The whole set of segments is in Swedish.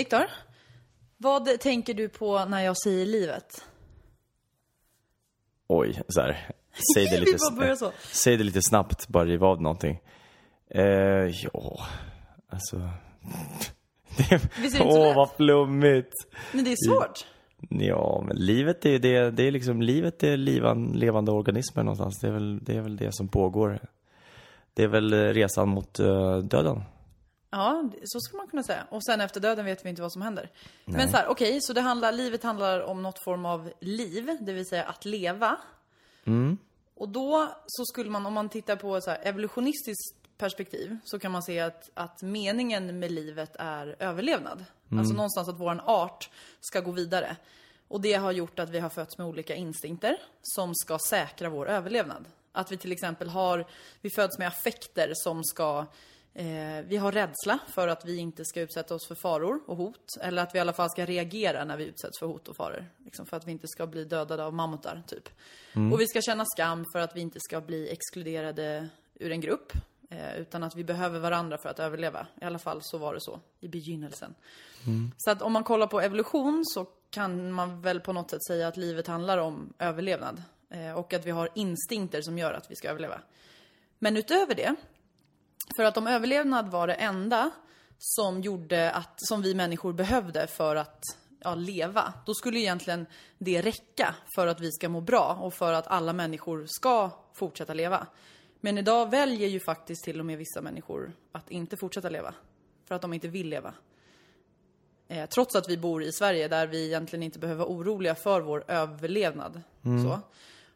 Viktor, vad tänker du på när jag säger livet? Oj, så här. Säg det lite, så. säg det lite snabbt, bara riv av någonting. Eh, ja, alltså... Det, Visst är det åh, vad flummigt. Men det är svårt. Ja, men livet är ju det, det är liksom, livet är livan, levande organismer någonstans. Det är, väl, det är väl det som pågår. Det är väl eh, resan mot eh, döden. Ja, så skulle man kunna säga. Och sen efter döden vet vi inte vad som händer. Men så här, okej, så det handlar, livet handlar om något form av liv, det vill säga att leva. Och då så skulle man, om man tittar på så här, evolutionistiskt perspektiv, så kan man se att, att meningen med livet är överlevnad. Alltså någonstans att våran art ska gå vidare. Och det har gjort att vi har fötts med olika instinkter som ska säkra vår överlevnad. Att vi till exempel har, vi föds med affekter som ska vi har rädsla för att vi inte ska utsätta oss för faror och hot. Eller att vi i alla fall ska reagera när vi utsätts för hot och faror. Liksom för att vi inte ska bli dödade av mammutar, typ. Och vi ska känna skam för att vi inte ska bli exkluderade ur en grupp. Eh, utan att vi behöver varandra för att överleva. I alla fall så var det så i begynnelsen. Så att om man kollar på evolution så kan man väl på något sätt säga att livet handlar om överlevnad. Eh, och att vi har instinkter som gör att vi ska överleva. Men utöver det för att om överlevnad var det enda som gjorde att, som vi människor behövde för att ja, leva, då skulle egentligen det räcka för att vi ska må bra och för att alla människor ska fortsätta leva. Men idag väljer ju faktiskt till och med vissa människor att inte fortsätta leva. För att de inte vill leva. Eh, trots att vi bor i Sverige där vi egentligen inte behöver vara oroliga för vår överlevnad. Så.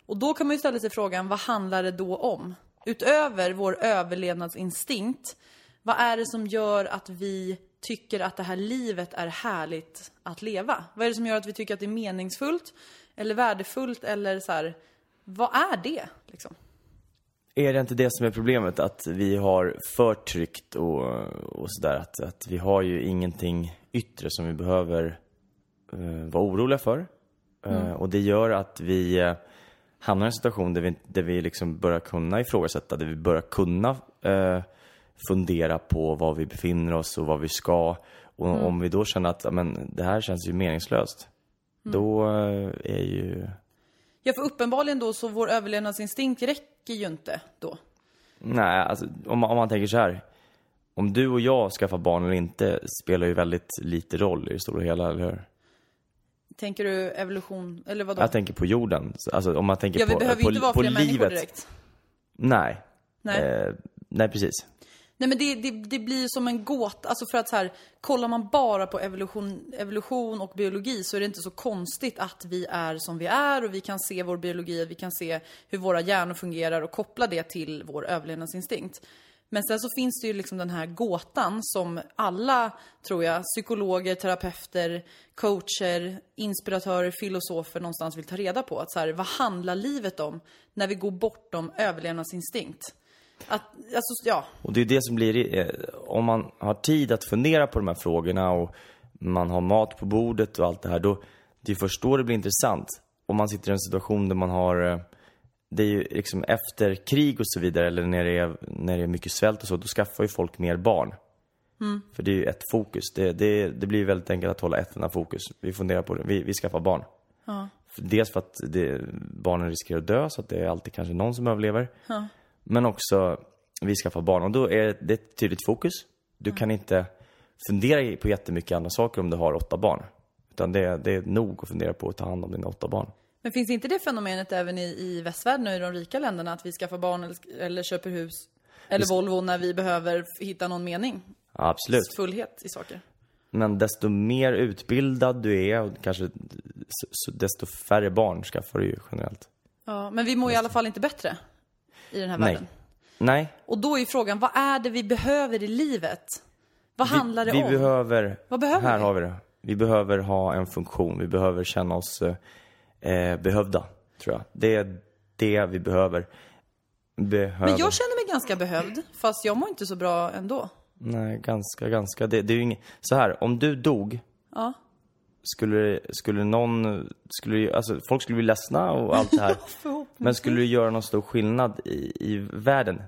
Och då kan man ju ställa sig frågan, vad handlar det då om? Utöver vår överlevnadsinstinkt, vad är det som gör att vi tycker att det här livet är härligt att leva? Vad är det som gör att vi tycker att det är meningsfullt? Eller värdefullt? Eller så här, vad är det? Liksom? Är det inte det som är problemet? Att vi har för tryggt och, och sådär. Att, att vi har ju ingenting yttre som vi behöver eh, vara oroliga för. Eh, och det gör att vi eh, hamnar i en situation där vi, där vi liksom börjar kunna ifrågasätta, där vi börjar kunna eh, fundera på var vi befinner oss och vad vi ska. Och om vi då känner att men, det här känns ju meningslöst, då eh, är ju... Ja, för uppenbarligen då så vår överlevnadsinstinkt räcker ju inte då. Nej, alltså om, man- om man tänker så här. Om du och jag skaffar barn eller inte spelar ju väldigt lite roll i det stora hela, eller hur? Tänker du evolution, eller vadå? Jag tänker på jorden. Alltså om man tänker ja, vi på, behöver på, ju inte vara på fler människor livet. direkt. Nej. Nej. Eh, nej, precis. Nej men det, det, det blir som en gåta, alltså för att så här, kollar man bara på evolution, evolution och biologi så är det inte så konstigt att vi är som vi är och vi kan se vår biologi, vi kan se hur våra hjärnor fungerar och koppla det till vår överlevnadsinstinkt. Men sen så finns det ju liksom den här gåtan som alla, tror jag, psykologer, terapeuter, coacher, inspiratörer, filosofer någonstans vill ta reda på. Att så här, vad handlar livet om när vi går bortom överlevnadsinstinkt? Att, alltså, ja. Och det är det som blir, eh, om man har tid att fundera på de här frågorna och man har mat på bordet och allt det här, då, det är först då det blir intressant. Om man sitter i en situation där man har, eh, det är ju liksom efter krig och så vidare, eller när det är, när det är mycket svält och så, då skaffar ju folk mer barn. För det är ju ett fokus. Det, det, det blir väldigt enkelt att hålla ett enda fokus. Vi funderar på det, vi, vi skaffar barn. För Dels för att det, barnen riskerar att dö, så att det är alltid kanske någon som överlever. Men också, vi skaffar barn. Och då är det ett tydligt fokus. Du kan inte fundera på jättemycket andra saker om du har åtta barn. Utan det, det är nog att fundera på att ta hand om dina åtta barn. Men finns inte det fenomenet även i, i västvärlden och i de rika länderna? Att vi skaffar barn eller, eller köper hus eller Volvo när vi behöver hitta någon mening? Ja, absolut. Fullhet i saker. Men desto mer utbildad du är, och kanske desto färre barn skaffar du ju generellt. Ja, men vi mår i alla fall inte bättre i den här Nej. världen. Nej. Och då är frågan, vad är det vi behöver i livet? Vad handlar det vi om? Behöver, Vad behöver här vi? har vi det. Vi behöver ha en funktion. Vi behöver känna oss eh, behövda, tror jag. Det är det vi behöver. Behöver. Men jag känner mig ganska behövd, fast jag mår inte så bra ändå. Nej, ganska, ganska. Det, det är ju inget... Så här, om du dog, Ja. skulle, skulle någon... Skulle, alltså, folk skulle bli ledsna och allt det här. Men skulle du göra någon stor skillnad i, i världen?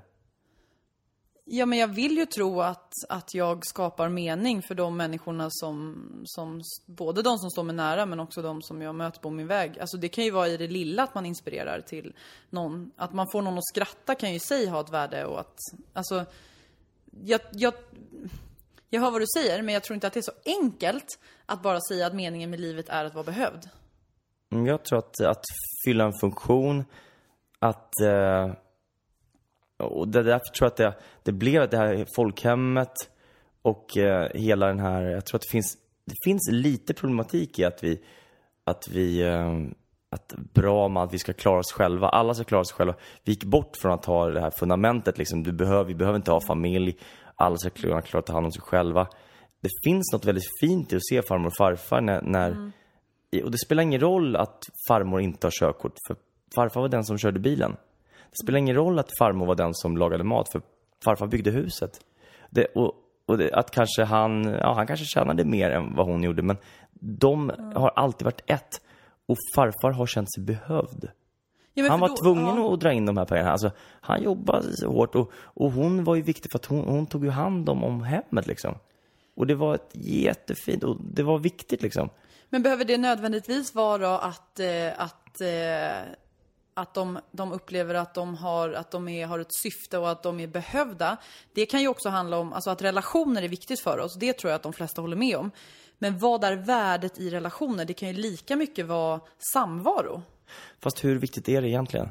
Ja, men jag vill ju tro att, att jag skapar mening för de människorna som, som, både de som står mig nära men också de som jag möter på min väg. Alltså det kan ju vara i det lilla att man inspirerar till någon. Att man får någon att skratta kan ju i sig ha ett värde och att, alltså, jag, jag, jag hör vad du säger, men jag tror inte att det är så enkelt att bara säga att meningen med livet är att vara behövd. Mm, jag tror att, att fylla en funktion, att... Eh, och det, därför tror jag att det, det blev det här folkhemmet och eh, hela den här... Jag tror att det finns, det finns lite problematik i att vi... Att vi... Eh, att bra med att vi ska klara oss själva. Alla ska klara sig själva. Vi gick bort från att ha det här fundamentet liksom. Du behöver, vi behöver inte ha familj. Alla ska klara, klara att ta hand om sig själva. Det finns något väldigt fint i att se farmor och farfar när, när i- och det spelar ingen roll att farmor inte har körkort, för farfar var den som körde bilen. Det spelar ingen roll att farmor var den som lagade mat, för farfar byggde huset. Det, och och det, att kanske han, ja han kanske tjänade mer än vad hon gjorde, men de har alltid varit ett. Och farfar har känt sig behövd. Ja, Han var då- tvungen ja. att dra in de här pengarna. Alltså, han jobbade så hårt och, och hon var ju viktig för att hon, hon tog ju hand om, om hemmet liksom. Och det var ett jättefint, och det var viktigt liksom. Men behöver det nödvändigtvis vara att, eh, att, eh, att de, de upplever att de, har, att de är, har ett syfte och att de är behövda? Det kan ju också handla om alltså att relationer är viktigt för oss. Det tror jag att de flesta håller med om. Men vad är värdet i relationer? Det kan ju lika mycket vara samvaro. Fast hur viktigt är det egentligen?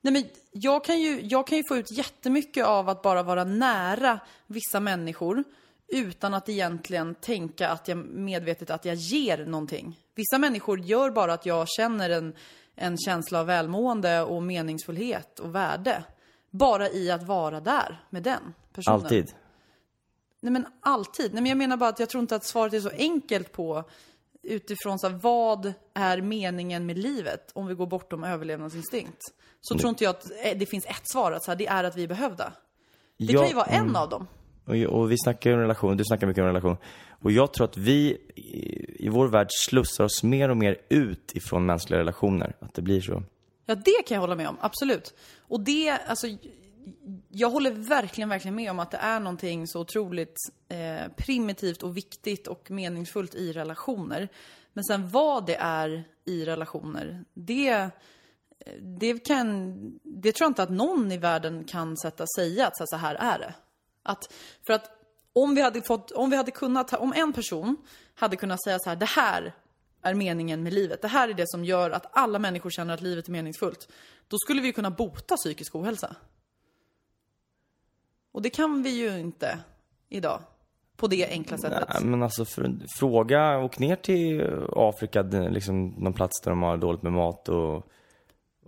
Nej, men jag, kan ju, jag kan ju få ut jättemycket av att bara vara nära vissa människor utan att egentligen tänka att jag medvetet att jag ger någonting. Vissa människor gör bara att jag känner en, en känsla av välmående och meningsfullhet och värde. Bara i att vara där med den personen. Alltid. Nej men alltid. Nej men jag menar bara att jag tror inte att svaret är så enkelt på utifrån så här, vad är meningen med livet om vi går bortom överlevnadsinstinkt. Så tror inte jag att eh, det finns ett svar, att så här, det är att vi är behövda. Det Ja, kan ju vara en mm. av dem. Och, och vi snackar ju om relation, du snackar mycket om relation. Och jag tror att vi i, i vår värld slussar oss mer och mer ut ifrån mänskliga relationer. Att det blir så. Ja, det kan jag hålla med om, absolut. Och det, alltså, jag håller verkligen, verkligen med om att det är någonting så otroligt eh, primitivt och viktigt och meningsfullt i relationer. Men sen vad det är i relationer, det, eh, det kan, det tror jag inte att någon i världen kan sätta säga att så här är det. Att, för att om vi hade fått, om vi hade kunnat, om en person hade kunnat säga så här, det här är meningen med livet. Det här är det som gör att alla människor känner att livet är meningsfullt. Då skulle vi ju kunna bota psykisk ohälsa. Och det kan vi ju inte idag. På det enkla sättet. Nej, men alltså för, fråga, åk ner till Afrika, liksom någon plats där de har dåligt med mat och,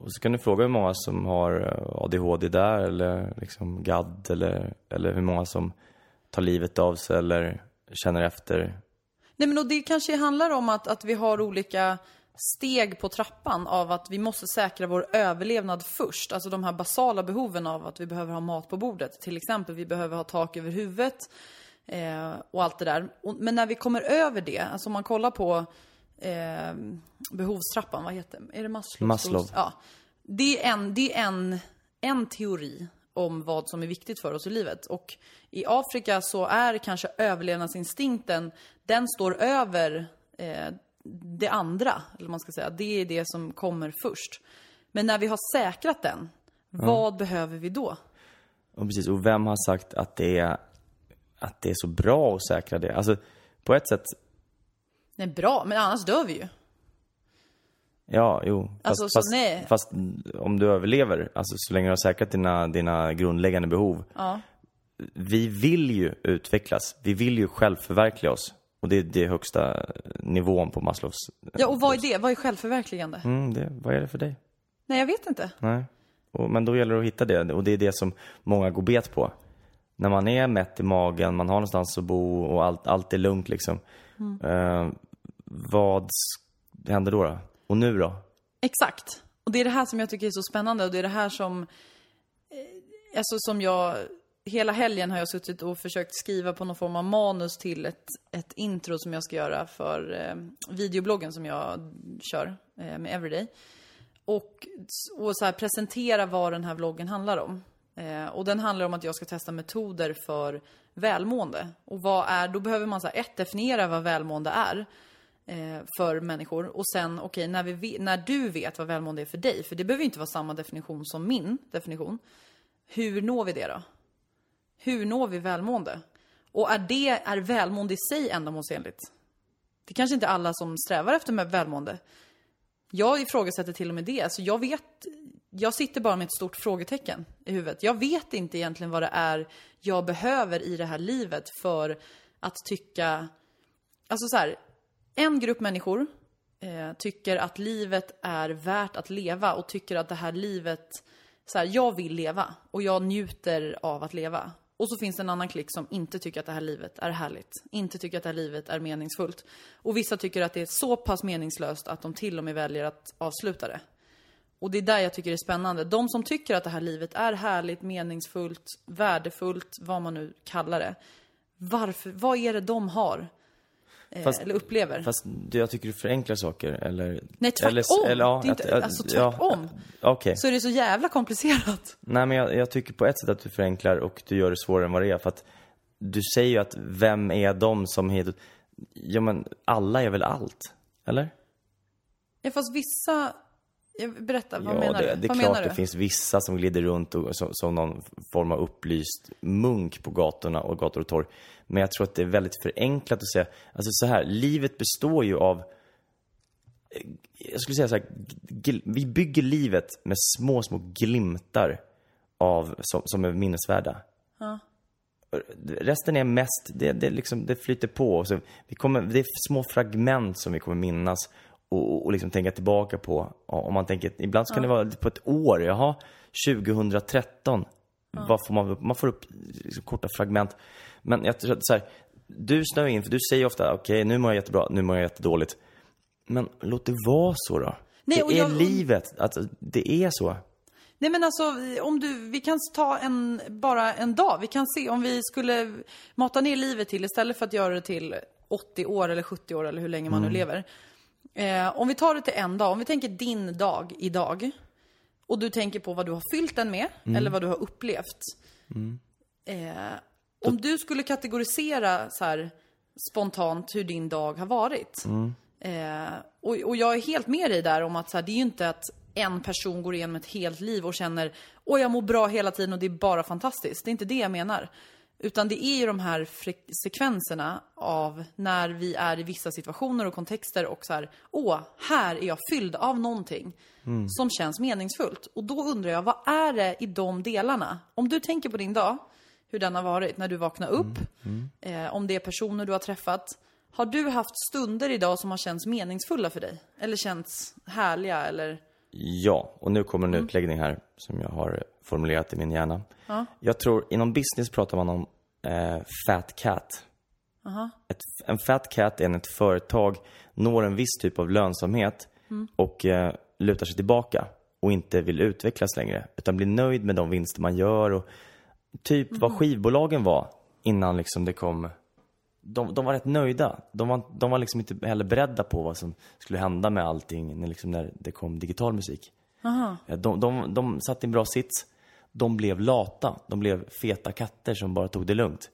och så kan du fråga hur många som har eh, ADHD där eller liksom GAD eller, eller hur många som tar livet av sig eller känner efter. Nej men och det kanske handlar om att, att vi har olika steg på trappan av att vi måste säkra vår överlevnad först. Alltså de här basala behoven av att vi behöver ha mat på bordet. Till exempel, vi behöver ha tak över huvudet eh, och allt det där. Och, men när vi kommer över det, alltså om man kollar på eh, behovstrappan, vad heter det? Är det Maslows? Maslow. Ja. Det är, en, det är en, en teori om vad som är viktigt för oss i livet. Och i Afrika så är kanske överlevnadsinstinkten, den står över eh, det andra, eller man ska säga. Det är det som kommer först. Men när vi har säkrat den, vad behöver vi då? Och precis, och vem har sagt att det är, att det är så bra att säkra det? Alltså, på ett sätt, Nej, bra, men annars dör vi ju. ja, jo. Fast, Alltså, så fast, nej. fast om du överlever, alltså så länge du har säkrat dina, dina grundläggande behov. Ja. Vi vill ju utvecklas. Vi vill ju självförverkliga oss. Och det är det högsta nivån på Maslows. Ja, och vad är det? Vad är självförverkligande? Mm, det, vad är det för dig? Nej, jag vet inte. Nej. Och, men då gäller det att hitta det. Och det är det som många går bet på. När man är mätt i magen, man har någonstans att bo och allt, allt är lugnt liksom. Eh, vad händer då, då? Och nu då? Exakt. Och det är det här som jag tycker är så spännande och det är det här som... Eh, alltså som jag... Hela helgen har jag suttit och försökt skriva på någon form av manus till ett, ett intro som jag ska göra för eh, videobloggen som jag kör eh, med Everyday. Och, och så här presentera vad den här vloggen handlar om. Eh, och den handlar om att jag ska testa metoder för välmående. Och vad är, då behöver man så här, ett, definiera vad välmående är Eh, för människor. Och sen, okej, när, vi när du vet vad välmående är för dig, för det behöver ju inte vara samma definition som min definition. Hur når vi det då? Hur når vi välmående? Och är det, är välmående i sig ändamålsenligt? Det kanske inte är alla som strävar efter med välmående. Jag ifrågasätter till och med det. Alltså jag vet, jag sitter bara med ett stort frågetecken i huvudet. Jag vet inte egentligen vad det är jag behöver i det här livet för att tycka... Alltså så här, en grupp människor eh, tycker att livet är värt att leva och tycker att det här livet, så här, jag vill leva och jag njuter av att leva. Och så finns det en annan klick som inte tycker att det här livet är härligt. Inte tycker att det här livet är meningsfullt. Och vissa tycker att det är så pass meningslöst att de till och med väljer att avsluta det. Och det är där jag tycker det är spännande. De som tycker att det här livet är härligt, meningsfullt, värdefullt, vad man nu kallar det. Varför, vad är det de har? Eh, Fast- eller upplever? Fast jag tycker du förenklar saker, eller? Nej, tvärtom. Eller, eller, ja, Det är inte- att- alltså, ja, tvärtom. Okej. Så är det så jävla komplicerat. Nej, men jag, jag tycker på ett sätt att du förenklar och du gör det svårare än vad det är. För att du säger ju att vem är de som heter... Ja, men alla är väl allt? Eller? Ja, fast vissa... Berätta, vad ja, menar det, du? det är vad klart det finns vissa som glider runt och, som, som någon form av upplyst munk på gatorna och gator och torg. Men jag tror att det är väldigt förenklat att säga, alltså så här, livet består ju av eh, jag skulle säga så här, vi bygger livet med små, små glimtar av, som, som är minnesvärda. Resten är mest, det, det, liksom, det flyter på. Så vi kommer, det är små fragment som vi kommer minnas och, och liksom tänka tillbaka på. Om man tänker, ibland så kan det vara på ett år. Jaha, 2013. Vad får man, man får upp liksom, korta fragment. Men jag tror att så här, du snöar in, för du säger ofta okej, nu mår jag jättebra, nu mår jag jättedåligt. Men låt det vara så då. Nej, det är jag- livet, alltså, det är så. Nej men alltså, om du, vi kan ta en, bara en dag. Vi kan se om vi skulle mata ner livet till, istället för att göra det till 80 år eller 70 år eller hur länge man nu lever. Eh, om vi tar det till en dag, om vi tänker din dag idag. Och du tänker på vad du har fyllt den med, eller vad du har upplevt. Eh, om du skulle kategorisera så här spontant hur din dag har varit. Eh, och, och jag är helt med dig där om att så här, det är ju inte att en person går igenom ett helt liv och känner åh jag mår bra hela tiden och det är bara fantastiskt. Det är inte det jag menar. Utan det är ju de här sekvenserna av när vi är i vissa situationer och kontexter och så här, åh, här är jag fylld av någonting som känns meningsfullt. Och då undrar jag, vad är det i de delarna? Om du tänker på din dag, hur den har varit när du vaknar upp, Eh, om det är personer du har träffat. Har du haft stunder idag som har känts meningsfulla för dig? Eller känts härliga eller Ja, och nu kommer en Mm. utläggning här som jag har formulerat i min hjärna. Jag tror, inom business pratar man om eh, fat cat. Ett, en fat cat är när ett företag når en viss typ av lönsamhet Mm. och eh, lutar sig tillbaka och inte vill utvecklas längre. Utan blir nöjd med de vinster man gör och typ Mm. vad skivbolagen var innan liksom det kom de, de var rätt nöjda. De var, de var liksom inte heller beredda på vad som skulle hända med allting när, liksom, när det kom digital musik. Ja, De, de, de satt i en bra sits. De blev lata. De blev feta katter som bara tog det lugnt.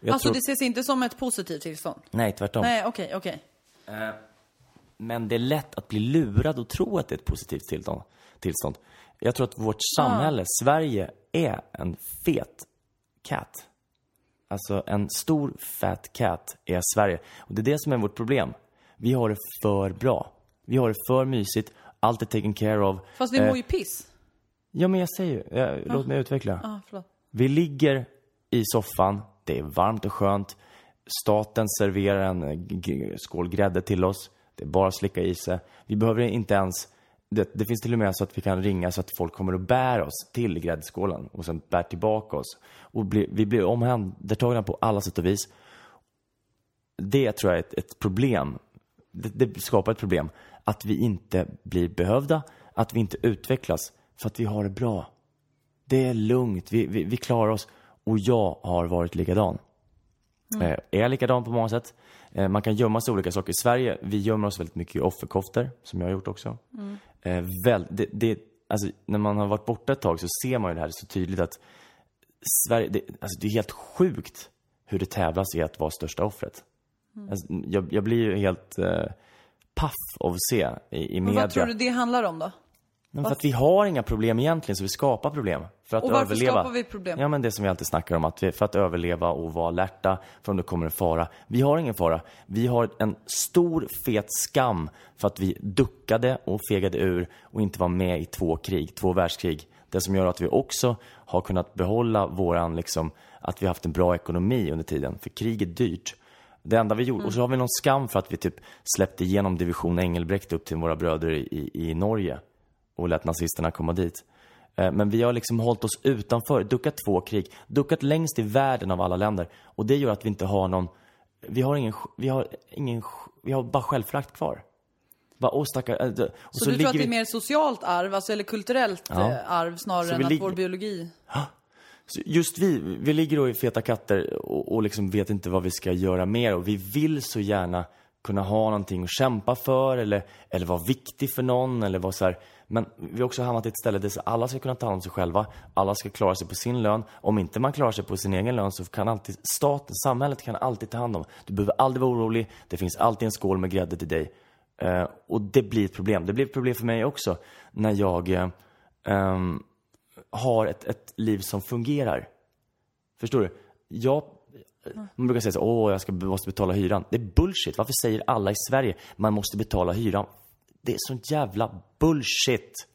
Jag Alltså tror, det ses inte som ett positivt tillstånd? Nej, tvärtom. Nej, okej, okej. Men det är lätt att bli lurad och tro att det är ett positivt tillstånd. tillstånd. Jag tror att vårt samhälle, Sverige, är en fet cat. Alltså en stor fat cat är Sverige. Och det är det som är vårt problem. Vi har det för bra. Vi har det för mysigt. Allt är taken care of. Fast vi Eh, mår ju piss. Ja, men jag säger ju. Ja, låt mig utveckla. Ja, förlåt. Vi ligger i soffan, det är varmt och skönt. Staten serverar en eh, skål grädde till oss. Det är bara att slicka i sig. Vi behöver inte ens... Det, det finns till och med så att vi kan ringa så att folk kommer och bär oss till gräddskålen och sen bär tillbaka oss. Och blir, vi blir omhändertagna på alla sätt och vis. Det tror jag är ett, ett problem. Det, det skapar ett problem. Att vi inte blir behövda, att vi inte utvecklas för att vi har det bra. Det är lugnt, vi, vi, vi klarar oss. Och jag har varit likadan. Eh, är jag likadan på många sätt. Eh, man kan gömma sig i olika saker. I Sverige, vi gömmer oss väldigt mycket i offerkoftor, som jag har gjort också. Eh, väl, det, det, alltså, när man har varit borta ett tag så ser man ju det här så tydligt att Sverige, det, alltså, det är helt sjukt hur det tävlas i att vara största offret. Alltså, jag, jag blir ju helt eh, paff av att se i, i Men media. vad tror du det handlar om då? Men för att vi har inga problem egentligen, så vi skapar problem. För att Och varför överleva. skapar vi problem? Ja, men det som vi alltid snackar om, att vi, för att överleva och vara alerta för om det kommer en fara. Vi har ingen fara. Vi har en stor, fet skam för att vi duckade och fegade ur och inte var med i två krig, två världskrig. Det som gör att vi också har kunnat behålla våran, liksom, att vi har haft en bra ekonomi under tiden. För krig är dyrt. Det enda vi gjorde, och så har vi någon skam för att vi typ släppte igenom division Engelbrekt upp till våra bröder i, i Norge och lät nazisterna komma dit. Eh, Men vi har liksom hållit oss utanför, duckat två krig, duckat längst i världen av alla länder. Och det gör att vi inte har någon, vi har ingen, vi har ingen, vi har bara självförakt kvar. Bara, åh stackar, eh, och Så, du tror att det är mer socialt arv, alltså, eller kulturellt Ja. eh, arv snarare Så än att ligger- vår biologi... Så Just vi, vi ligger då i feta katter och, och liksom vet inte vad vi ska göra mer och vi vill så gärna kunna ha någonting att kämpa för eller, eller vara viktig för någon eller vara så här. Men vi har också hamnat i ett ställe där alla ska kunna ta hand om sig själva, alla ska klara sig på sin lön. Om inte man klarar sig på sin egen lön så kan alltid staten, samhället kan alltid ta hand om. Du behöver aldrig vara orolig, det finns alltid en skål med grädde till dig. Eh, och det blir ett problem. Det blir ett problem för mig också när jag eh, eh, har ett, ett liv som fungerar. Förstår du? Jag, eh, man brukar säga så, åh, jag ska, måste betala hyran. Det är bullshit. Varför säger alla i Sverige, man måste betala hyran? Det är sånt jävla bullshit.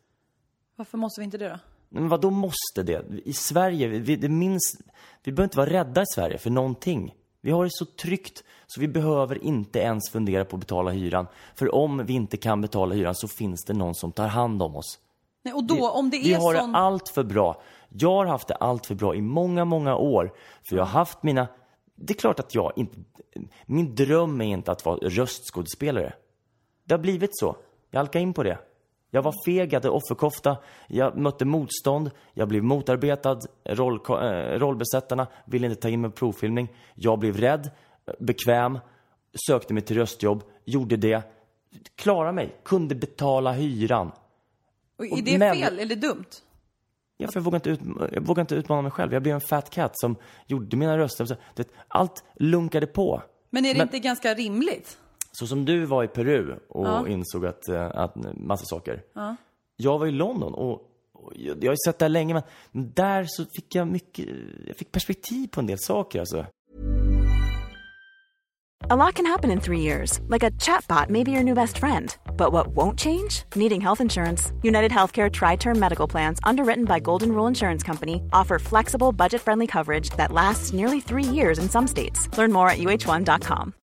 Varför måste vi inte det då? Men vad då måste det? I Sverige, vi, det minst, vi behöver inte vara rädda i Sverige för någonting. Vi har det så tryggt så vi behöver inte ens fundera på att betala hyran. För om vi inte kan betala hyran så finns det någon som tar hand om oss. Nej, och då, om det Vi är har sån... det allt för bra. Jag har haft det allt för bra i många, många år. För jag har haft mina... Det är klart att jag inte... Min dröm är inte att vara röstskådespelare. Det har blivit så. Jag halkade in på det. Jag var feg, jag hade offerkofta, jag mötte motstånd, jag blev motarbetad, roll, eh, rollbesättarna ville inte ta in mig på provfilmning. Jag blev rädd, bekväm, sökte mig till röstjobb, gjorde det, klarade mig, kunde betala hyran. Och är det men- fel eller dumt? Ja, för jag vågade, inte ut, jag vågade inte utmana mig själv. Jag blev en fat cat som gjorde mina röster. Allt lunkade på. Men är det Men- inte ganska rimligt? Så som du var i Peru och insåg att, eh, att massa saker. Jag var i London och, och jag, jag har ju sett det här länge, men, men där så fick jag mycket, jag fick perspektiv på en del saker alltså. A lot can happen in three years, like a chatbot may be your new best friend. But what won't change? Needing health insurance. United Healthcare Tri Term Medical Plans, underwritten by Golden Rule Insurance Company, offer flexible, budget friendly coverage that lasts nearly three years in some states. Learn more at uh1.com.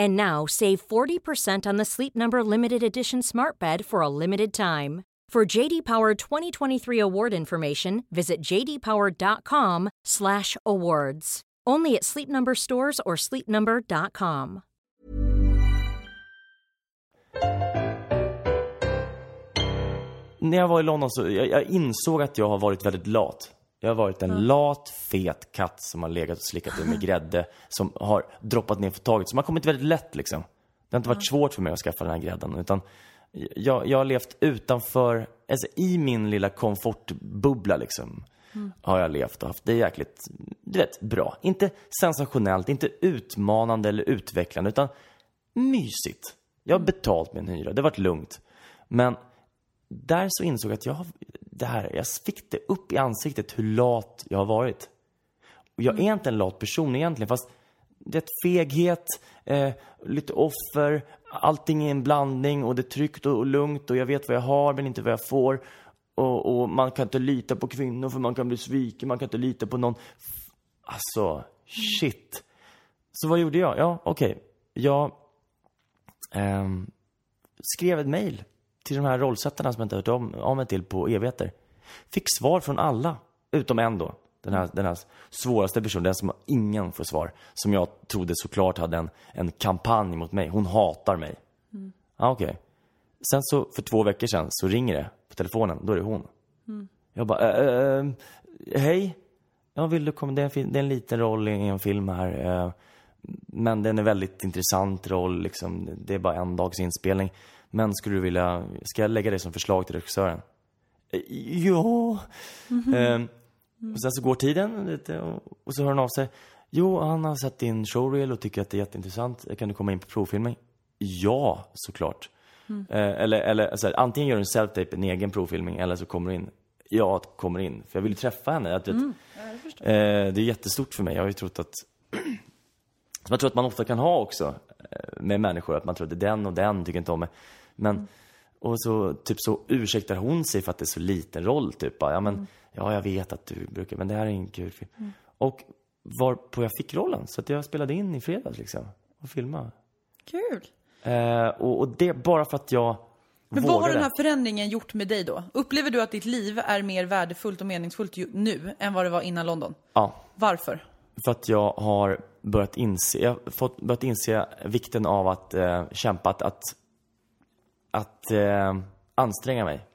And now save 40% on the Sleep Number limited edition Smart Bed for a limited time. For JD Power 2023 award information, visit jdpower.com/awards. Only at Sleep Number stores or sleepnumber.com. När jag var i London så jag, jag insåg att jag har varit väldigt lat. Jag har varit en lat, fet katt som har legat och slickat ur mig grädde, som har droppat ner för taget, som har kommit väldigt lätt liksom. Det har inte varit svårt för mig att skaffa den här grädden, utan jag, jag har levt utanför, alltså i min lilla komfortbubbla liksom. Har jag levt och haft det jäkligt, du vet, bra. Inte sensationellt, inte utmanande eller utvecklande, utan mysigt. Jag har betalt min hyra, det har varit lugnt. Men där så insåg jag att jag, har- där, jag fick det upp i ansiktet hur lat jag har varit. Och jag är inte en lat person egentligen, fast det feghet, eh, lite offer, allting är en blandning och det är tryggt och, lugnt och jag vet vad jag har men inte vad jag får. Och, och man kan inte lita på kvinnor för man kan bli sviken, man kan inte lita på någon. Alltså, shit. Så vad gjorde jag? Ja, okej. Jag eh, skrev ett mejl till de här rollsättarna som jag inte hört om, av mig till på evigheter. Fick svar från alla, utom en då. Den här, den här svåraste personen, den som ingen får svar. Som jag trodde såklart hade en, en kampanj mot mig. Hon hatar mig. Ja, okej. Sen så, för två veckor sedan, så ringer det på telefonen. Då är det hon. Jag bara, äh, äh, hej. Ja, vill du komma? Det är, en, det är en liten roll i en film här. eh, men den är väldigt intressant roll, liksom. Det är bara en dags inspelning. Men skulle du vilja, ska jag lägga det som förslag till regissören? "Eh, Ja. Eh, och sen så går tiden lite och, och så hör han av sig. Jo, han har sett din showreel och tycker att det är jätteintressant. Kan du komma in på provfilmning? Ja, såklart. Eh, eller eller så här, antingen gör du en self-tape, en egen provfilmning, eller så kommer du in. Jag kommer in, för jag vill ju träffa henne. Att, vet, eh, det är jättestort för mig. Jag har ju trott att som jag tror att man ofta kan ha också eh, med människor, att man tror att det är den och den tycker inte om mig. Men, och så typ så ursäktar hon sig för att det är så liten roll, typ. bara, Ja, men, ja, jag vet att du brukar, men det här är en kul film. Och varpå jag fick rollen, så att jag spelade in i fredags liksom, och filmade. Kul. Eh, och, och det bara för att jag Men vad har den här förändringen gjort med dig då? Upplever du att ditt liv är mer värdefullt och meningsfullt nu än vad det var innan London? Ja, Varför? För att jag har börjat inse, jag har fått, börjat inse vikten av att eh, kämpa, att, att, att eh, anstränga mig.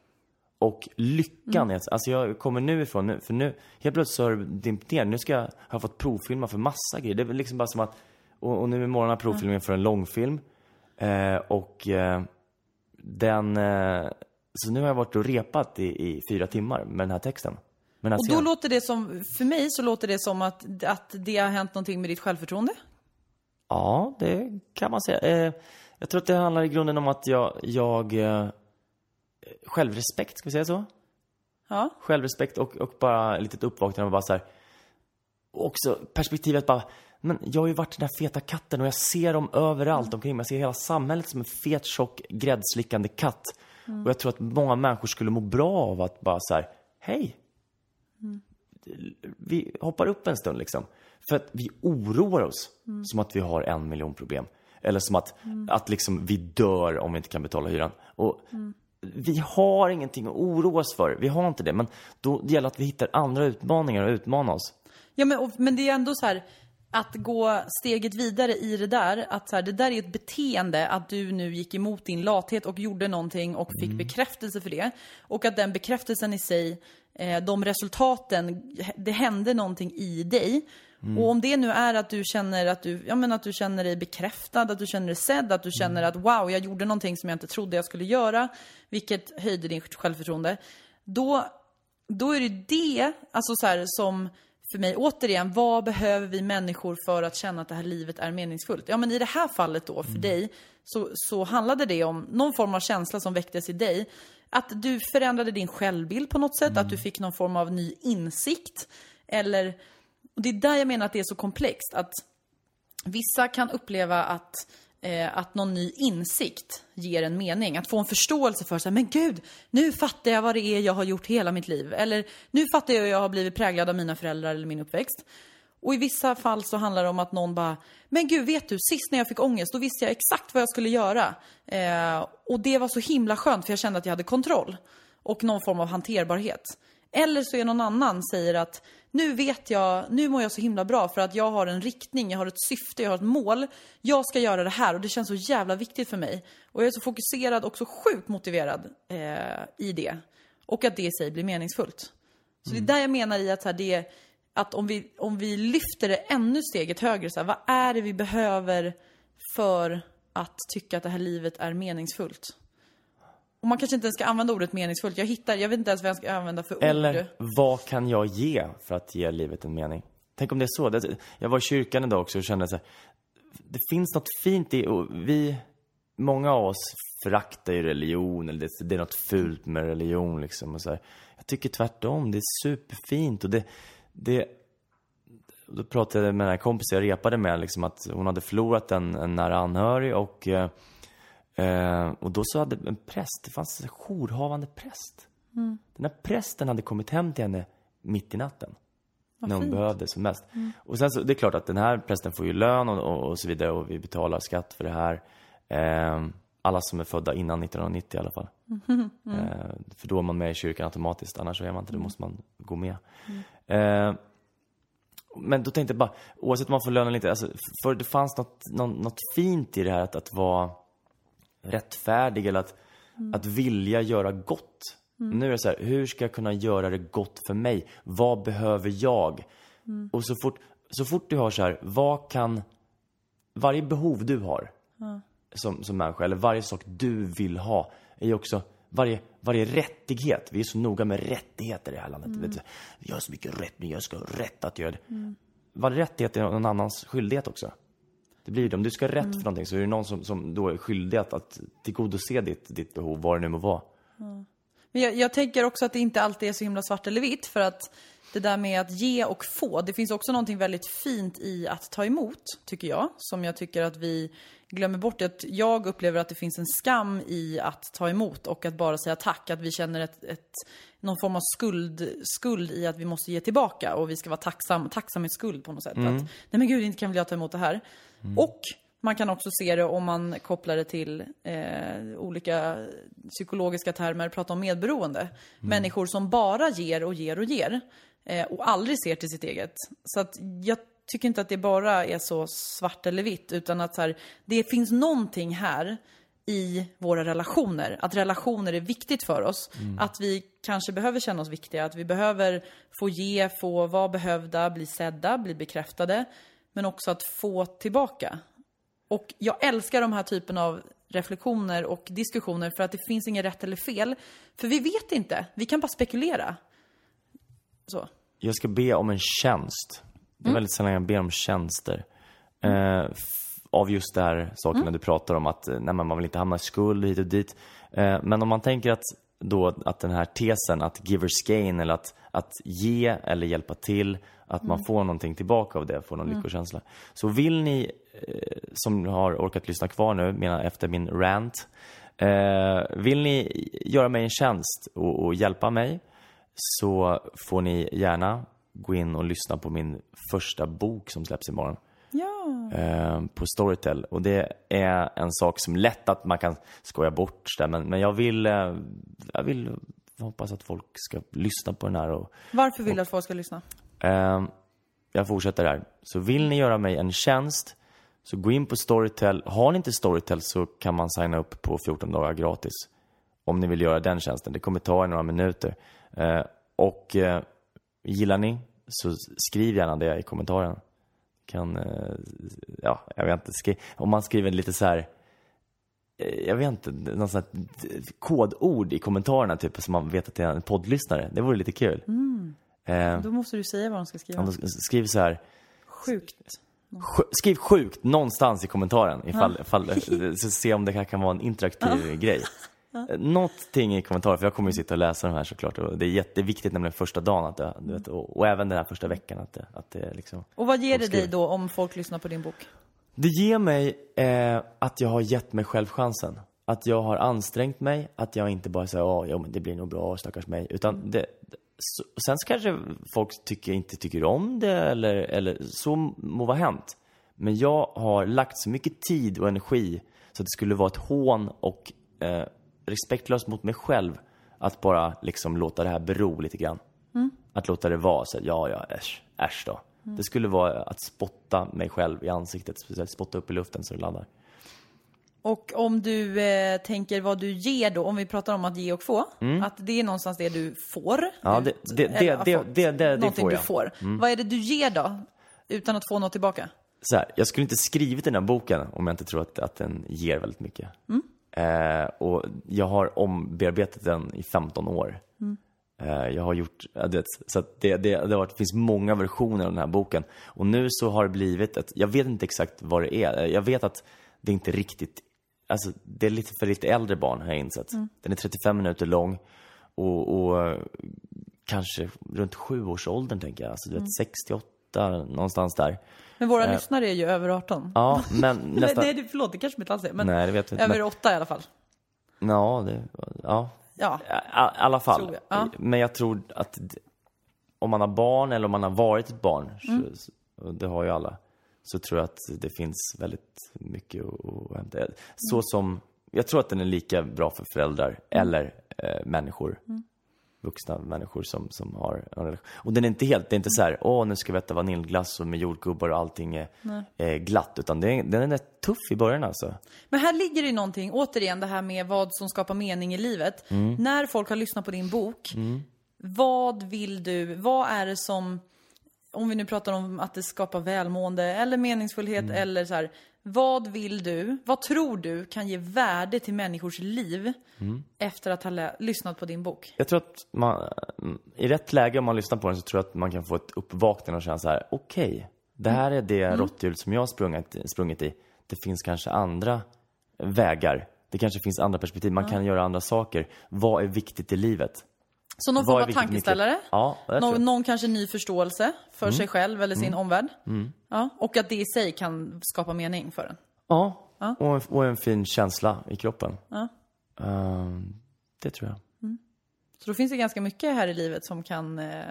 Och lyckan, att- alltså jag kommer nu ifrån, nu, för nu, helt plötsligt så har det dimpt ner. Nu ska jag ha fått provfilma för massa grejer. Det är liksom bara som att, och, och nu imorgon har jag provfilmningen för en långfilm. Eh, och eh, den, eh, så nu har jag varit och repat i, i fyra timmar med den här texten. Den här Och då scenen. låter det som, för mig så låter det som att, att det har hänt någonting med ditt självförtroende. Ja, det kan man säga. Eh, jag tror att det handlar i grunden om att jag, jag eh, självrespekt, ska vi säga så? Ja. Självrespekt och, och bara litet uppvaknande och bara så här. Också perspektivet bara, men jag har ju varit den här feta katten och jag ser dem överallt omkring mig. Jag ser hela samhället som en fet, tjock, gräddslickande katt. Och jag tror att många människor skulle må bra av att bara så här, hej. Vi hoppar upp en stund liksom. För att vi oroar oss som att vi har en miljon problem. Eller som att, att liksom vi dör om vi inte kan betala hyran. Och vi har ingenting att oroa oss för. Vi har inte det. Men då det gäller att vi hittar andra utmaningar och utmana oss. Ja, men, och, men det är ändå så här att gå steget vidare i det där, att så här, det där är ett beteende, att du nu gick emot din lathet och gjorde någonting och fick bekräftelse för det. Och att den bekräftelsen i sig, de resultaten, det hände någonting i dig. Och om det nu är att du känner att du, ja men att du känner dig bekräftad, att du känner dig sedd, att du känner att wow, jag gjorde någonting som jag inte trodde jag skulle göra, vilket höjde din självförtroende. Då, då är det det, alltså så här, som för mig, återigen, vad behöver vi människor för att känna att det här livet är meningsfullt? Ja, men i det här fallet då, för dig, så, så handlade det om någon form av känsla som väcktes i dig. Att du förändrade din självbild på något sätt, att du fick någon form av ny insikt. Eller, och det är där jag menar att det är så komplext. Att vissa kan uppleva att eh, att någon ny insikt ger en mening. Att få en förståelse för här, men gud, nu fattar jag vad det är jag har gjort hela mitt liv. Eller nu fattar jag hur jag har blivit präglad av mina föräldrar eller min uppväxt. Och i vissa fall så handlar det om att någon bara, men gud, vet du, sist när jag fick ångest, då visste jag exakt vad jag skulle göra. Eh, och det var så himla skönt, för jag kände att jag hade kontroll. Och någon form av hanterbarhet. Eller så är någon annan säger att nu vet jag, nu mår jag så himla bra för att jag har en riktning, jag har ett syfte, jag har ett mål. Jag ska göra det här och det känns så jävla viktigt för mig. Och jag är så fokuserad och så sjukt motiverad eh, i det. Och att det i sig blir meningsfullt. Så det är där jag menar i att, så här, det, är- att om, vi, om vi lyfter det ännu steget högre, så här, vad är det vi behöver för att tycka att det här livet är meningsfullt? Och man kanske inte ens ska använda ordet meningsfullt. Jag hittar, jag vet inte ens vad jag ska använda för ord. Eller vad kan jag ge för att ge livet en mening? Tänk om det är så. Jag var i kyrkan idag också och kände så här, det finns något fint i, och vi, många av oss föraktar ju religion, eller det, det är något fult med religion liksom och så här. Jag tycker tvärtom, det är superfint och det, det då pratade jag med den här kompisen jag repade med, liksom att hon hade förlorat en, en nära anhörig och, eh, eh, och då så hade en präst, det fanns en jourhavande präst. Den här prästen hade kommit hem till henne mitt i natten. när hon behövde som mest. Och sen så, det är klart att den här prästen får ju lön och, och, och så vidare och vi betalar skatt för det här. Eh, alla som är födda innan 1990 i alla fall. Eh, för då är man med i kyrkan automatiskt, annars är man inte, då måste man gå med. Eh, men då tänkte jag bara, oavsett om man får lön eller inte, alltså, för det fanns något, något, något fint i det här att, att vara rättfärdig eller att, att vilja göra gott. Nu är det så här, hur ska jag kunna göra det gott för mig? Vad behöver jag? Och så fort, så fort du har så här, vad kan, varje behov du har som, som människa, eller varje sak du vill ha, är ju också varje, varje rättighet. Vi är så noga med rättigheter i det här landet. Vet du, har så mycket rätt, men jag ska ha rätt att göra det. Varje rättighet är någon annans skyldighet också. Det blir det. Om du ska ha rätt för någonting så är det någon som, som då är skyldig att, att tillgodose ditt, ditt behov, vad det nu må vara. Men jag, jag tänker också att det inte alltid är så himla svart eller vitt för att det där med att ge och få, det finns också någonting väldigt fint i att ta emot, tycker jag. Som jag tycker att vi glömmer bort. Att jag upplever att det finns en skam i att ta emot och att bara säga tack. Att vi känner ett, ett, någon form av skuld, skuld i att vi måste ge tillbaka och vi ska vara tacksam, tacksamhetsskuld på något sätt. Att, nej men gud, inte kan väl jag ta emot det här. Och man kan också se det om man kopplar det till eh, olika psykologiska termer, prata om medberoende. Människor som bara ger och ger och ger och aldrig ser till sitt eget. Så att jag tycker inte att det bara är så svart eller vitt, utan att så här, det finns någonting här i våra relationer. Att relationer är viktigt för oss. Att vi kanske behöver känna oss viktiga, att vi behöver få ge, få vara behövda, bli sedda, bli bekräftade. Men också att få tillbaka. Och jag älskar de här typen av reflektioner och diskussioner för att det finns inget rätt eller fel. För vi vet inte, vi kan bara spekulera. Så. Jag ska be om en tjänst. Det är väldigt sällan jag ber om tjänster. Eh, av just det här sakerna du pratar om, att eh, nej, man vill inte hamna i skuld hit och dit. Eh, men om man tänker att, då, att den här tesen, att givers gain, eller att, att ge eller hjälpa till, att man får någonting tillbaka av det, får någon lyckokänsla. Så vill ni, eh, som har orkat lyssna kvar nu, menar efter min rant, eh, vill ni göra mig en tjänst och, och hjälpa mig, så får ni gärna gå in och lyssna på min första bok som släpps imorgon. Ja. eh, på Storytel. Och det är en sak som lätt att man kan skoja bort det, men, men jag vill, eh, jag vill hoppas att folk ska lyssna på den här och Varför vill du att folk ska lyssna? eh, jag fortsätter här. Så vill ni göra mig en tjänst så gå in på Storytel. Har ni inte Storytel så kan man signa upp på 14 dagar gratis. Om ni vill göra den tjänsten. Det kommer ta er några minuter. Eh, och eh, gillar ni så skriv gärna det i kommentaren. Kan, eh, ja, jag vet inte. Skri om man skriver lite så här jag vet inte, någon sån här kodord i kommentarerna typ så man vet att det är en poddlyssnare. Det vore lite kul. Eh, Då måste du säga vad de ska skriva. skriv så här Sjukt. Sj- Skriv sjukt någonstans i kommentaren ifall, ifall, så se om det här kan vara en interaktiv grej. Eh, Någonting i kommentaren, för jag kommer ju sitta och läsa de här såklart. Och det är jätteviktigt nämligen första dagen, att det, du vet, och, och även den här första veckan. Att det, att det liksom... Och vad ger det dig då om folk lyssnar på din bok? Det ger mig eh, att jag har gett mig själv chansen. Att jag har ansträngt mig, att jag inte bara säger ja, ja men det blir nog bra, stackars mig. Utan det, så, sen så kanske folk tycker, inte tycker om det eller, eller så må vara hänt. Men jag har lagt så mycket tid och energi så att det skulle vara ett hån och eh, respektlöst mot mig själv att bara liksom låta det här bero lite grann. Att låta det vara så ja, ja, äsch, äsch då. Det skulle vara att spotta mig själv i ansiktet, speciellt spotta upp i luften så det landar. Och om du eh, tänker vad du ger då, om vi pratar om att ge och få, att det är någonstans det du får. Mm. Ja, det- det- det- det- det- det- det får du jag. får. Vad är det du ger då? Utan att få något tillbaka? så här, jag skulle inte skrivit den här boken om jag inte tror att, att den ger väldigt mycket. Eh, och jag har ombearbetat den i 15 år. Eh, jag har gjort, det, så det, det, det, har varit, det finns många versioner av den här boken. Och nu så har det blivit ett, jag vet inte exakt vad det är. Jag vet att det inte riktigt, alltså det är lite för lite äldre barn har jag insett. Den är 35 minuter lång och, och kanske runt sjuårsåldern tänker jag. Alltså du vet 68 någonstans där. Men våra lyssnare är ju över 18. Ja, men Nej, nästan... nej, det- förlåt, det kanske inte alls är. Men Nej, det vet vi inte. över Men, 8 i alla fall. ja, det, ja, Ja. i alla fall. Jag, ja. Men jag tror att om man har barn eller om man har varit ett barn, Mm. så, det har ju alla, så tror jag att det finns väldigt mycket att hämta. Mm. Så som, jag tror att den är lika bra för föräldrar Mm. eller eh, människor. Vuxna människor som, som har en relation. Och den är inte helt, det är inte så här, åh nu ska vi äta vaniljglass och med jordgubbar och allting är, är glatt. Utan det är, den är rätt tuff i början alltså. Men här ligger det ju någonting, återigen det här med vad som skapar mening i livet. Mm. När folk har lyssnat på din bok, vad vill du, vad är det som, om vi nu pratar om att det skapar välmående eller meningsfullhet Mm. eller så här, vad vill du, vad tror du kan ge värde till människors liv Mm. efter att ha lä- lyssnat på din bok? Jag tror att man, i rätt läge om man lyssnar på den så tror jag att man kan få ett uppvaknande och känna så här: okej, det här är det råtthjul som jag har sprungit, sprungit i. Det finns kanske andra vägar. Det kanske finns andra perspektiv. Man kan göra andra saker. Vad är viktigt i livet? Så någon form av tankeställare? Ja, någon, någon kanske ny förståelse för Mm. sig själv eller sin omvärld. Ja, och att det i sig kan skapa mening för en. Ja, Ja. Och, en, och en fin känsla i kroppen. Ja. Ehm, det tror jag. Så då finns det ganska mycket här i livet som kan... Eh,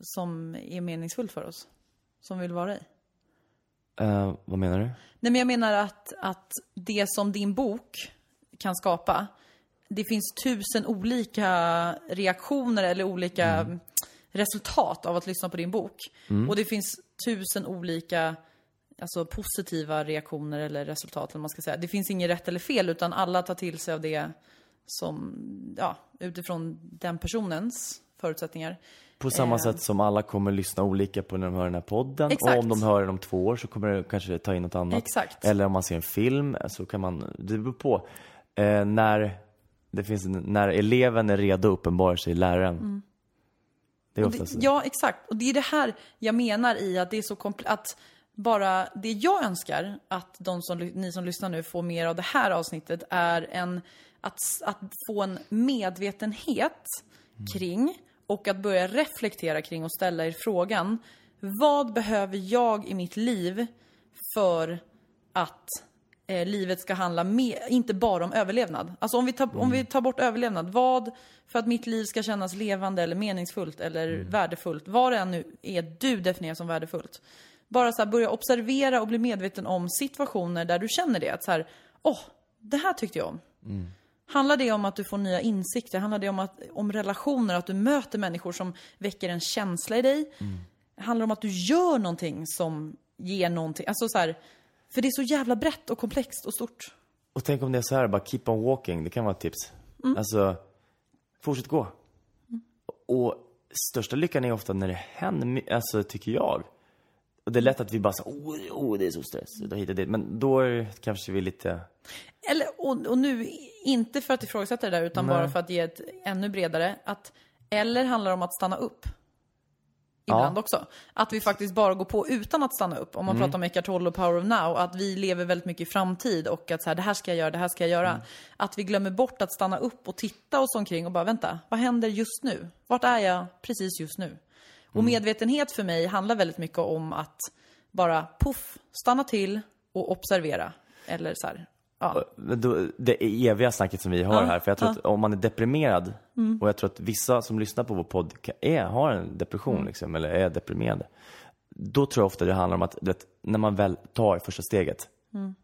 som är meningsfullt för oss. Som vill vara i. Eh, vad menar du? Nej men jag menar att, att det som din bok kan skapa, det finns tusen olika reaktioner eller olika resultat av att lyssna på din bok. Och det finns tusen olika alltså, positiva reaktioner eller resultat, eller man ska säga. Det finns inget rätt eller fel, utan alla tar till sig av det som, ja, utifrån den personens förutsättningar. På samma Eh. sätt som alla kommer lyssna olika på när de hör den här podden. Exakt. Och om de hör den om två år så kommer det kanske ta in något annat. Exakt. Eller om man ser en film så kan man, det beror på. Eh, när, det finns, när eleven är redo uppenbarar sig läraren. Det är Mm. Oftast det, ja, exakt. Och det är det här jag menar i att det är så kompl- att bara det jag önskar att de som, ni som lyssnar nu får mer av det här avsnittet är en, att, att få en medvetenhet kring och att börja reflektera kring och ställa er frågan vad behöver jag i mitt liv för att eh, livet ska handla mer, inte bara om överlevnad. Alltså om vi, tar, om vi tar bort överlevnad, vad för att mitt liv ska kännas levande eller meningsfullt eller värdefullt, vad det än nu är du definierar som värdefullt. Bara så här, börja observera och bli medveten om situationer där du känner det. Att så här, åh, det här tyckte jag om. Handlar det om att du får nya insikter? Handlar det om, att, om relationer, att du möter människor som väcker en känsla i dig? Handlar det om att du gör någonting som ger någonting? Alltså så här, för det är så jävla brett och komplext och stort. Och tänk om det är så här, bara keep on walking, det kan vara ett tips. Alltså, fortsätt gå. Och största lyckan är ofta när det händer, alltså tycker jag. Och det är lätt att vi bara så, oh, oh det är så stress, då hit och dit. Men då är det kanske vi lite, Eller, och, och nu, inte för att ifrågasätta det där, utan bara för att ge ett ännu bredare, att eller handlar om att stanna upp. Ibland också. Att vi faktiskt bara går på utan att stanna upp. Om man pratar om Eckart Tolle och Power of Now, att vi lever väldigt mycket i framtid och att så här, det här ska jag göra, det här ska jag göra. Att vi glömmer bort att stanna upp och titta oss omkring och bara vänta, vad händer just nu? Vart är jag precis just nu? Och medvetenhet för mig handlar väldigt mycket om att bara puff, stanna till och observera. Eller så här, ja. Det eviga snacket som vi har här. För jag tror att om man är deprimerad, och jag tror att vissa som lyssnar på vår podd är, har en depression liksom, eller är deprimerade. Då tror jag ofta det handlar om att, vet, när man väl tar första steget,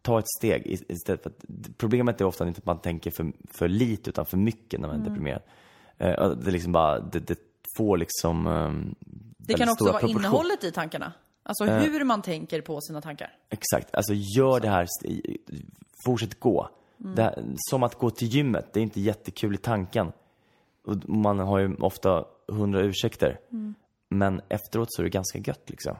ta ett steg istället för att, problemet är ofta inte att man tänker för, för lite utan för mycket när man är deprimerad. Eh, det liksom bara, det, det får liksom um, Det kan också vara innehållet i tankarna. Alltså hur man tänker på sina tankar. Exakt, alltså gör det här, fortsätt gå. Det här, som att gå till gymmet, det är inte jättekul i tanken. Och man har ju ofta hundra ursäkter. Men efteråt så är det ganska gött liksom.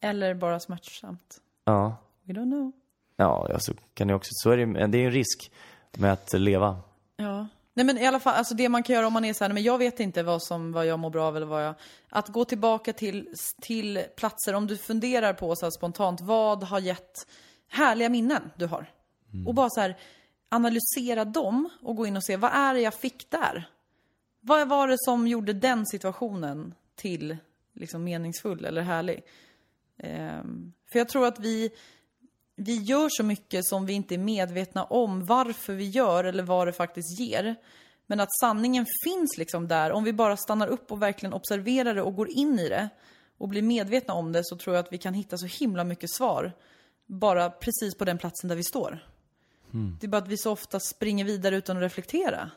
Eller bara smärtsamt. Ja, We don't know. ja, ja så kan det också, så är det, det är en risk med att leva. Ja. Nej men i alla fall, alltså det man kan göra om man är så här, men jag vet inte vad, som, vad jag mår bra av eller vad jag... Att gå tillbaka till, till platser, om du funderar på så här spontant, vad har gett härliga minnen du har? Och bara så här, analysera dem och gå in och se, vad är det jag fick där? Vad var det som gjorde den situationen till liksom meningsfull eller härlig? Ehm, för jag tror att vi, vi gör så mycket som vi inte är medvetna om varför vi gör eller vad det faktiskt ger. Men att sanningen finns liksom där. Om vi bara stannar upp och verkligen observerar det och går in i det och blir medvetna om det så tror jag att vi kan hitta så himla mycket svar. Bara precis på den platsen där vi står. Det är bara att vi så ofta springer vidare utan att reflektera.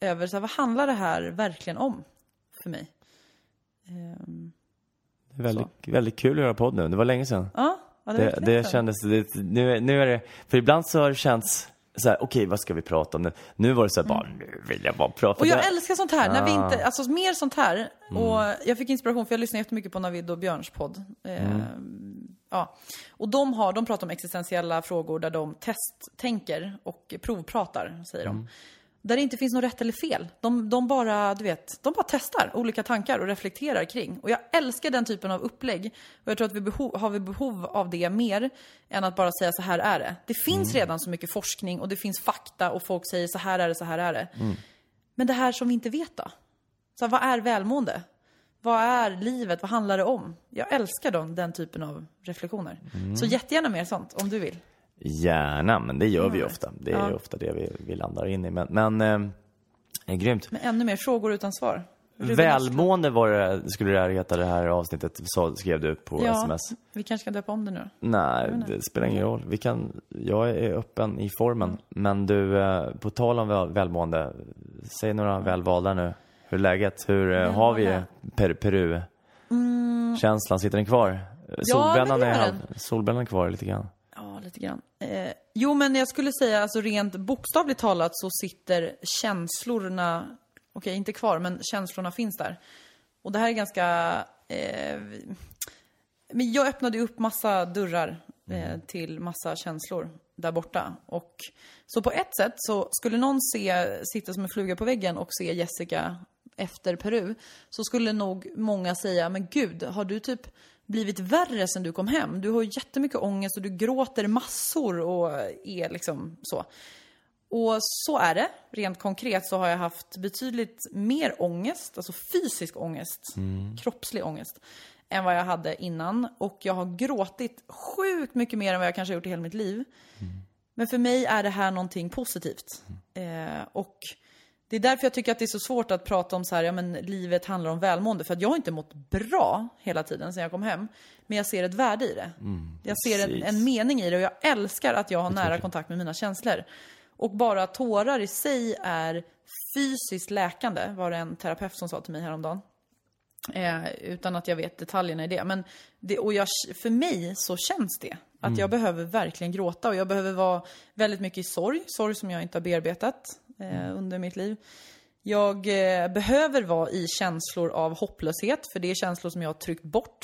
Över så här, vad handlar det här verkligen om för mig? Ehm, Det är väldigt, väldigt kul att göra podd nu, det var länge sedan. ja, ja, det, Det, det kändes, det, nu, nu är det, för ibland så har det känts så här, okej vad ska vi prata om nu? Nu var det så här, bara, nu vill jag bara prata Och jag älskar sånt här, när vi Ah. inte, alltså mer sånt här. Mm. Och jag fick inspiration för jag lyssnar jättemycket på Navid och Björns podd. Eh, Mm. ja. Och de, har, de pratar om existentiella frågor där de testtänker och provpratar, säger Mm. de. Där det inte finns något rätt eller fel. De, de, bara, du vet, de bara testar olika tankar och reflekterar kring. Och jag älskar den typen av upplägg. Och jag tror att vi behov, har vi behov av det mer än att bara säga så här är det. Det finns redan så mycket forskning och det finns fakta och folk säger så här är det, så här är det. Men det här som vi inte vet då? Så här, vad är välmående? Vad är livet? Vad handlar det om? Jag älskar dem, den typen av reflektioner. Så jättegärna mer sånt, om du vill. Gärna, men det gör vi ju ofta. Det är ju ofta det vi, vi landar in i. Men, men eh, grymt. Men ännu mer frågor utan svar. Ruben Välmående var det, skulle det här heta det här avsnittet, sa, skrev du på Ja, sms. vi kanske ska döpa om det nu. Nej, det spelar ingen roll. Vi kan, jag är öppen i formen. Men du, eh, på tal om väl, välmående, säg några välvalda nu. Hur är läget? Hur eh, har vi per, Peru? Känslan, sitter den kvar? Solbrännan, det är, solbrännan är kvar lite grann. Ja, lite grann. Eh, jo, men jag skulle säga, alltså rent bokstavligt talat så sitter känslorna, okej, inte kvar, men känslorna finns där. Och det här är ganska... Eh, men jag öppnade upp massa dörrar eh, till massa känslor där borta. Och så på ett sätt så skulle någon se, sitta som en fluga på väggen och se Jessica efter Peru, så skulle nog många säga, men gud, har du typ blivit värre sen du kom hem? Du har jättemycket ångest och du gråter massor och är liksom så. Och så är det. Rent konkret så har jag haft betydligt mer ångest, alltså fysisk ångest, kroppslig ångest, än vad jag hade innan. Och jag har gråtit sjukt mycket mer än vad jag kanske har gjort i hela mitt liv. Men för mig är det här någonting positivt. Eh, och det är därför jag tycker att det är så svårt att prata om så här, ja men livet handlar om välmående. För att jag har inte mått bra hela tiden sedan jag kom hem. Men jag ser ett värde i det. jag ser en, en mening i det och jag älskar att jag har nära kontakt med mina känslor. Och bara tårar i sig är fysiskt läkande, var det en terapeut som sa till mig häromdagen. Eh, utan att jag vet detaljerna i det. Men det, och jag, för mig så känns det. Att jag behöver verkligen gråta och jag behöver vara väldigt mycket i sorg. Sorg som jag inte har bearbetat eh, under mitt liv. Jag eh, behöver vara i känslor av hopplöshet, för det är känslor som jag har tryckt bort.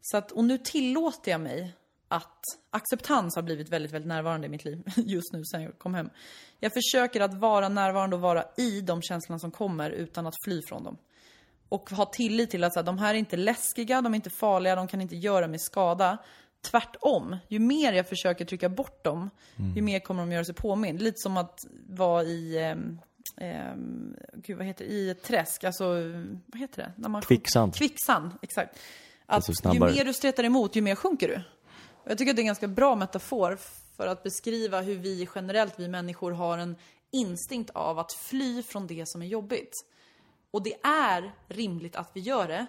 Så att, och nu tillåter jag mig att acceptans har blivit väldigt, väldigt närvarande i mitt liv just nu sen jag kom hem. Jag försöker att vara närvarande och vara i de känslorna som kommer utan att fly från dem. Och ha tillit till att så här, de här är inte läskiga, de är inte farliga, de kan inte göra mig skada. Tvärtom, ju mer jag försöker trycka bort dem, ju mer kommer de göra sig påmind. Lite som att vara i, ehm, ehm, gud vad heter det, i ett träsk, alltså vad heter det? När man Kvicksand. Kvicksand, exakt. Att Alltså ju mer du stretar emot, ju mer sjunker du. Och jag tycker att det är en ganska bra metafor för att beskriva hur vi generellt, vi människor, har en instinkt av att fly från det som är jobbigt. Och det är rimligt att vi gör det,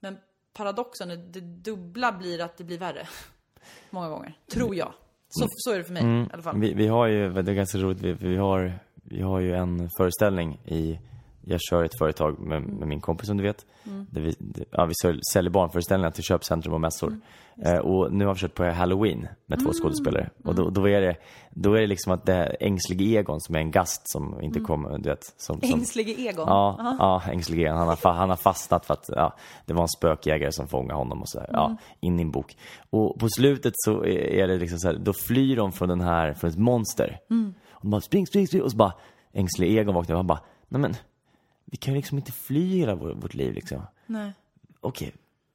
men paradoxen, det dubbla blir att det blir värre. Många gånger, tror jag. Så, så är det för mig i alla fall. Vi, vi har ju, det är ganska roligt, vi, vi, har, vi har ju en föreställning i, jag kör ett företag med, med min kompis som du vet. Där vi, ja, vi sälj- säljer barnföreställningar till köpcentrum och mässor. Eh, och nu har vi kört på Halloween med två skådespelare. Och då, då, är det, då är det liksom att det är ängslige Egon som är en gast som inte kommer, du vet. Som, som, Ängslige Egon. Ja, ja ängslig Egon. Han har, han har fastnat för att ja, det var en spökjägare som fångade honom och så här, ja, in i en bok. Och på slutet så är är det liksom så här, då flyr de från den här, från ett monster. Och de bara spring, spring, spring. Och så bara, ängslig Egon vaknar och han bara, nej men, vi kan ju liksom inte fly hela vår, vårt liv liksom. Nej. Okej,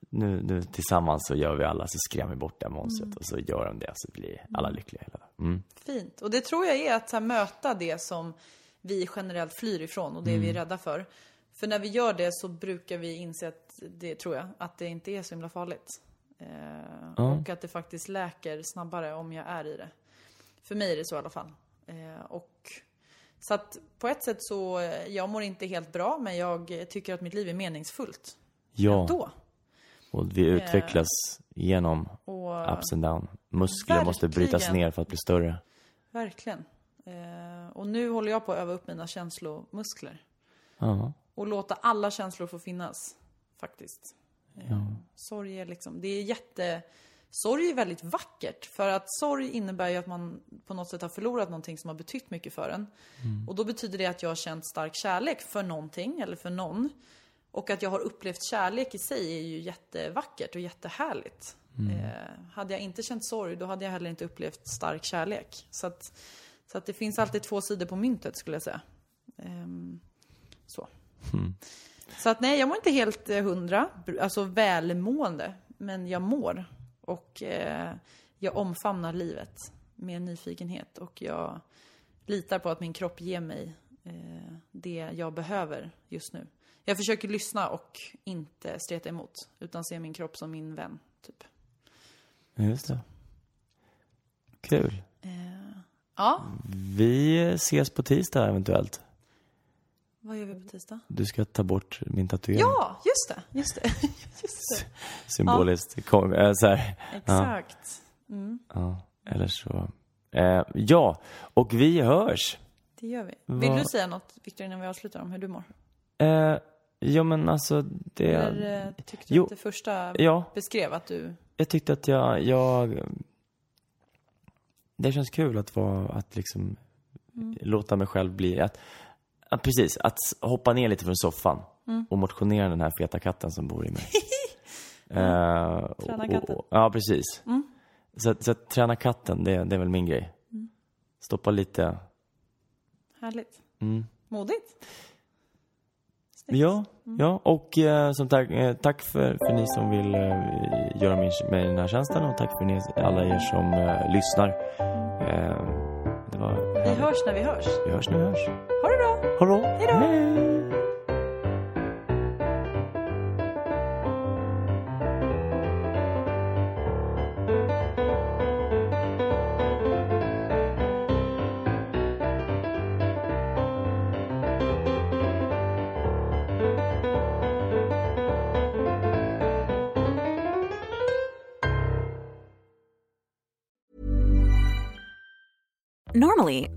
nu, nu tillsammans så gör vi alla, så skrämmer vi bort det här monstret och så gör de det så blir alla lyckliga hela dagen. Mm. Fint. Och det tror jag är att här, möta det som vi generellt flyr ifrån och det vi är rädda för. För när vi gör det så brukar vi inse att det, tror jag, att det inte är så himla farligt. Eh, Och att det faktiskt läker snabbare om jag är i det. För mig är det så i alla fall. Eh, och så att på ett sätt så, eh, jag mår inte helt bra men jag tycker att mitt liv är meningsfullt. Ja, Då. och vi utvecklas genom Och ups and down. Muskler måste brytas ner för att bli större. verkligen. Eh, och nu håller jag på att öva upp mina känslomuskler. Ja. Och låta alla känslor få finnas, faktiskt. Eh, Sorg är liksom, det är jätte... Sorg är väldigt vackert, för att sorg innebär ju att man på något sätt har förlorat någonting som har betytt mycket för en. Och då betyder det att jag har känt stark kärlek för någonting, eller för någon. Och att jag har upplevt kärlek i sig är ju jättevackert och jättehärligt. Eh, hade jag inte känt sorg, då hade jag heller inte upplevt stark kärlek. Så att, så att det finns alltid två sidor på myntet, skulle jag säga. Ehm, så. Så att nej, jag mår inte helt eh, hundra, alltså välmående, men jag mår. Och eh, jag omfamnar livet med nyfikenhet och jag litar på att min kropp ger mig eh, det jag behöver just nu. Jag försöker lyssna och inte streta emot, utan se min kropp som min vän, typ. Just det. Kul. Ja, Vi ses på tisdag eventuellt. Vad gör vi på tisdag? Du ska ta bort min tatuering. Ja, just det, just det. just det. Symboliskt. Kom, äh, så här. Exakt. Ja, eller så. Eh, ja, och vi hörs. Det gör vi. Vill Vad- du säga något, Victor, innan vi avslutar om hur du mår? Eh, ja, men alltså det... Eller eh, tyckte du Jo. att det första Ja, beskrev att du... jag tyckte att jag, jag... Det känns kul att vara, att liksom låta mig själv bli, att, att precis, att hoppa ner lite från soffan och motionera den här feta katten som bor i mig. Eh, Träna och- katten. och- Ja, precis. Så, att- så att träna katten, det, det är väl min grej. Stoppa lite, Härligt. Mm. Modigt. Ja, ja. och eh, som tack, eh, tack för, för ni som vill eh, göra min, med den här tjänsten och tack för ni, alla er som eh, lyssnar. Eh, det var Vi hörs när vi hörs. Vi hörs när vi hörs. Ha det bra! Ha det bra. Hej då.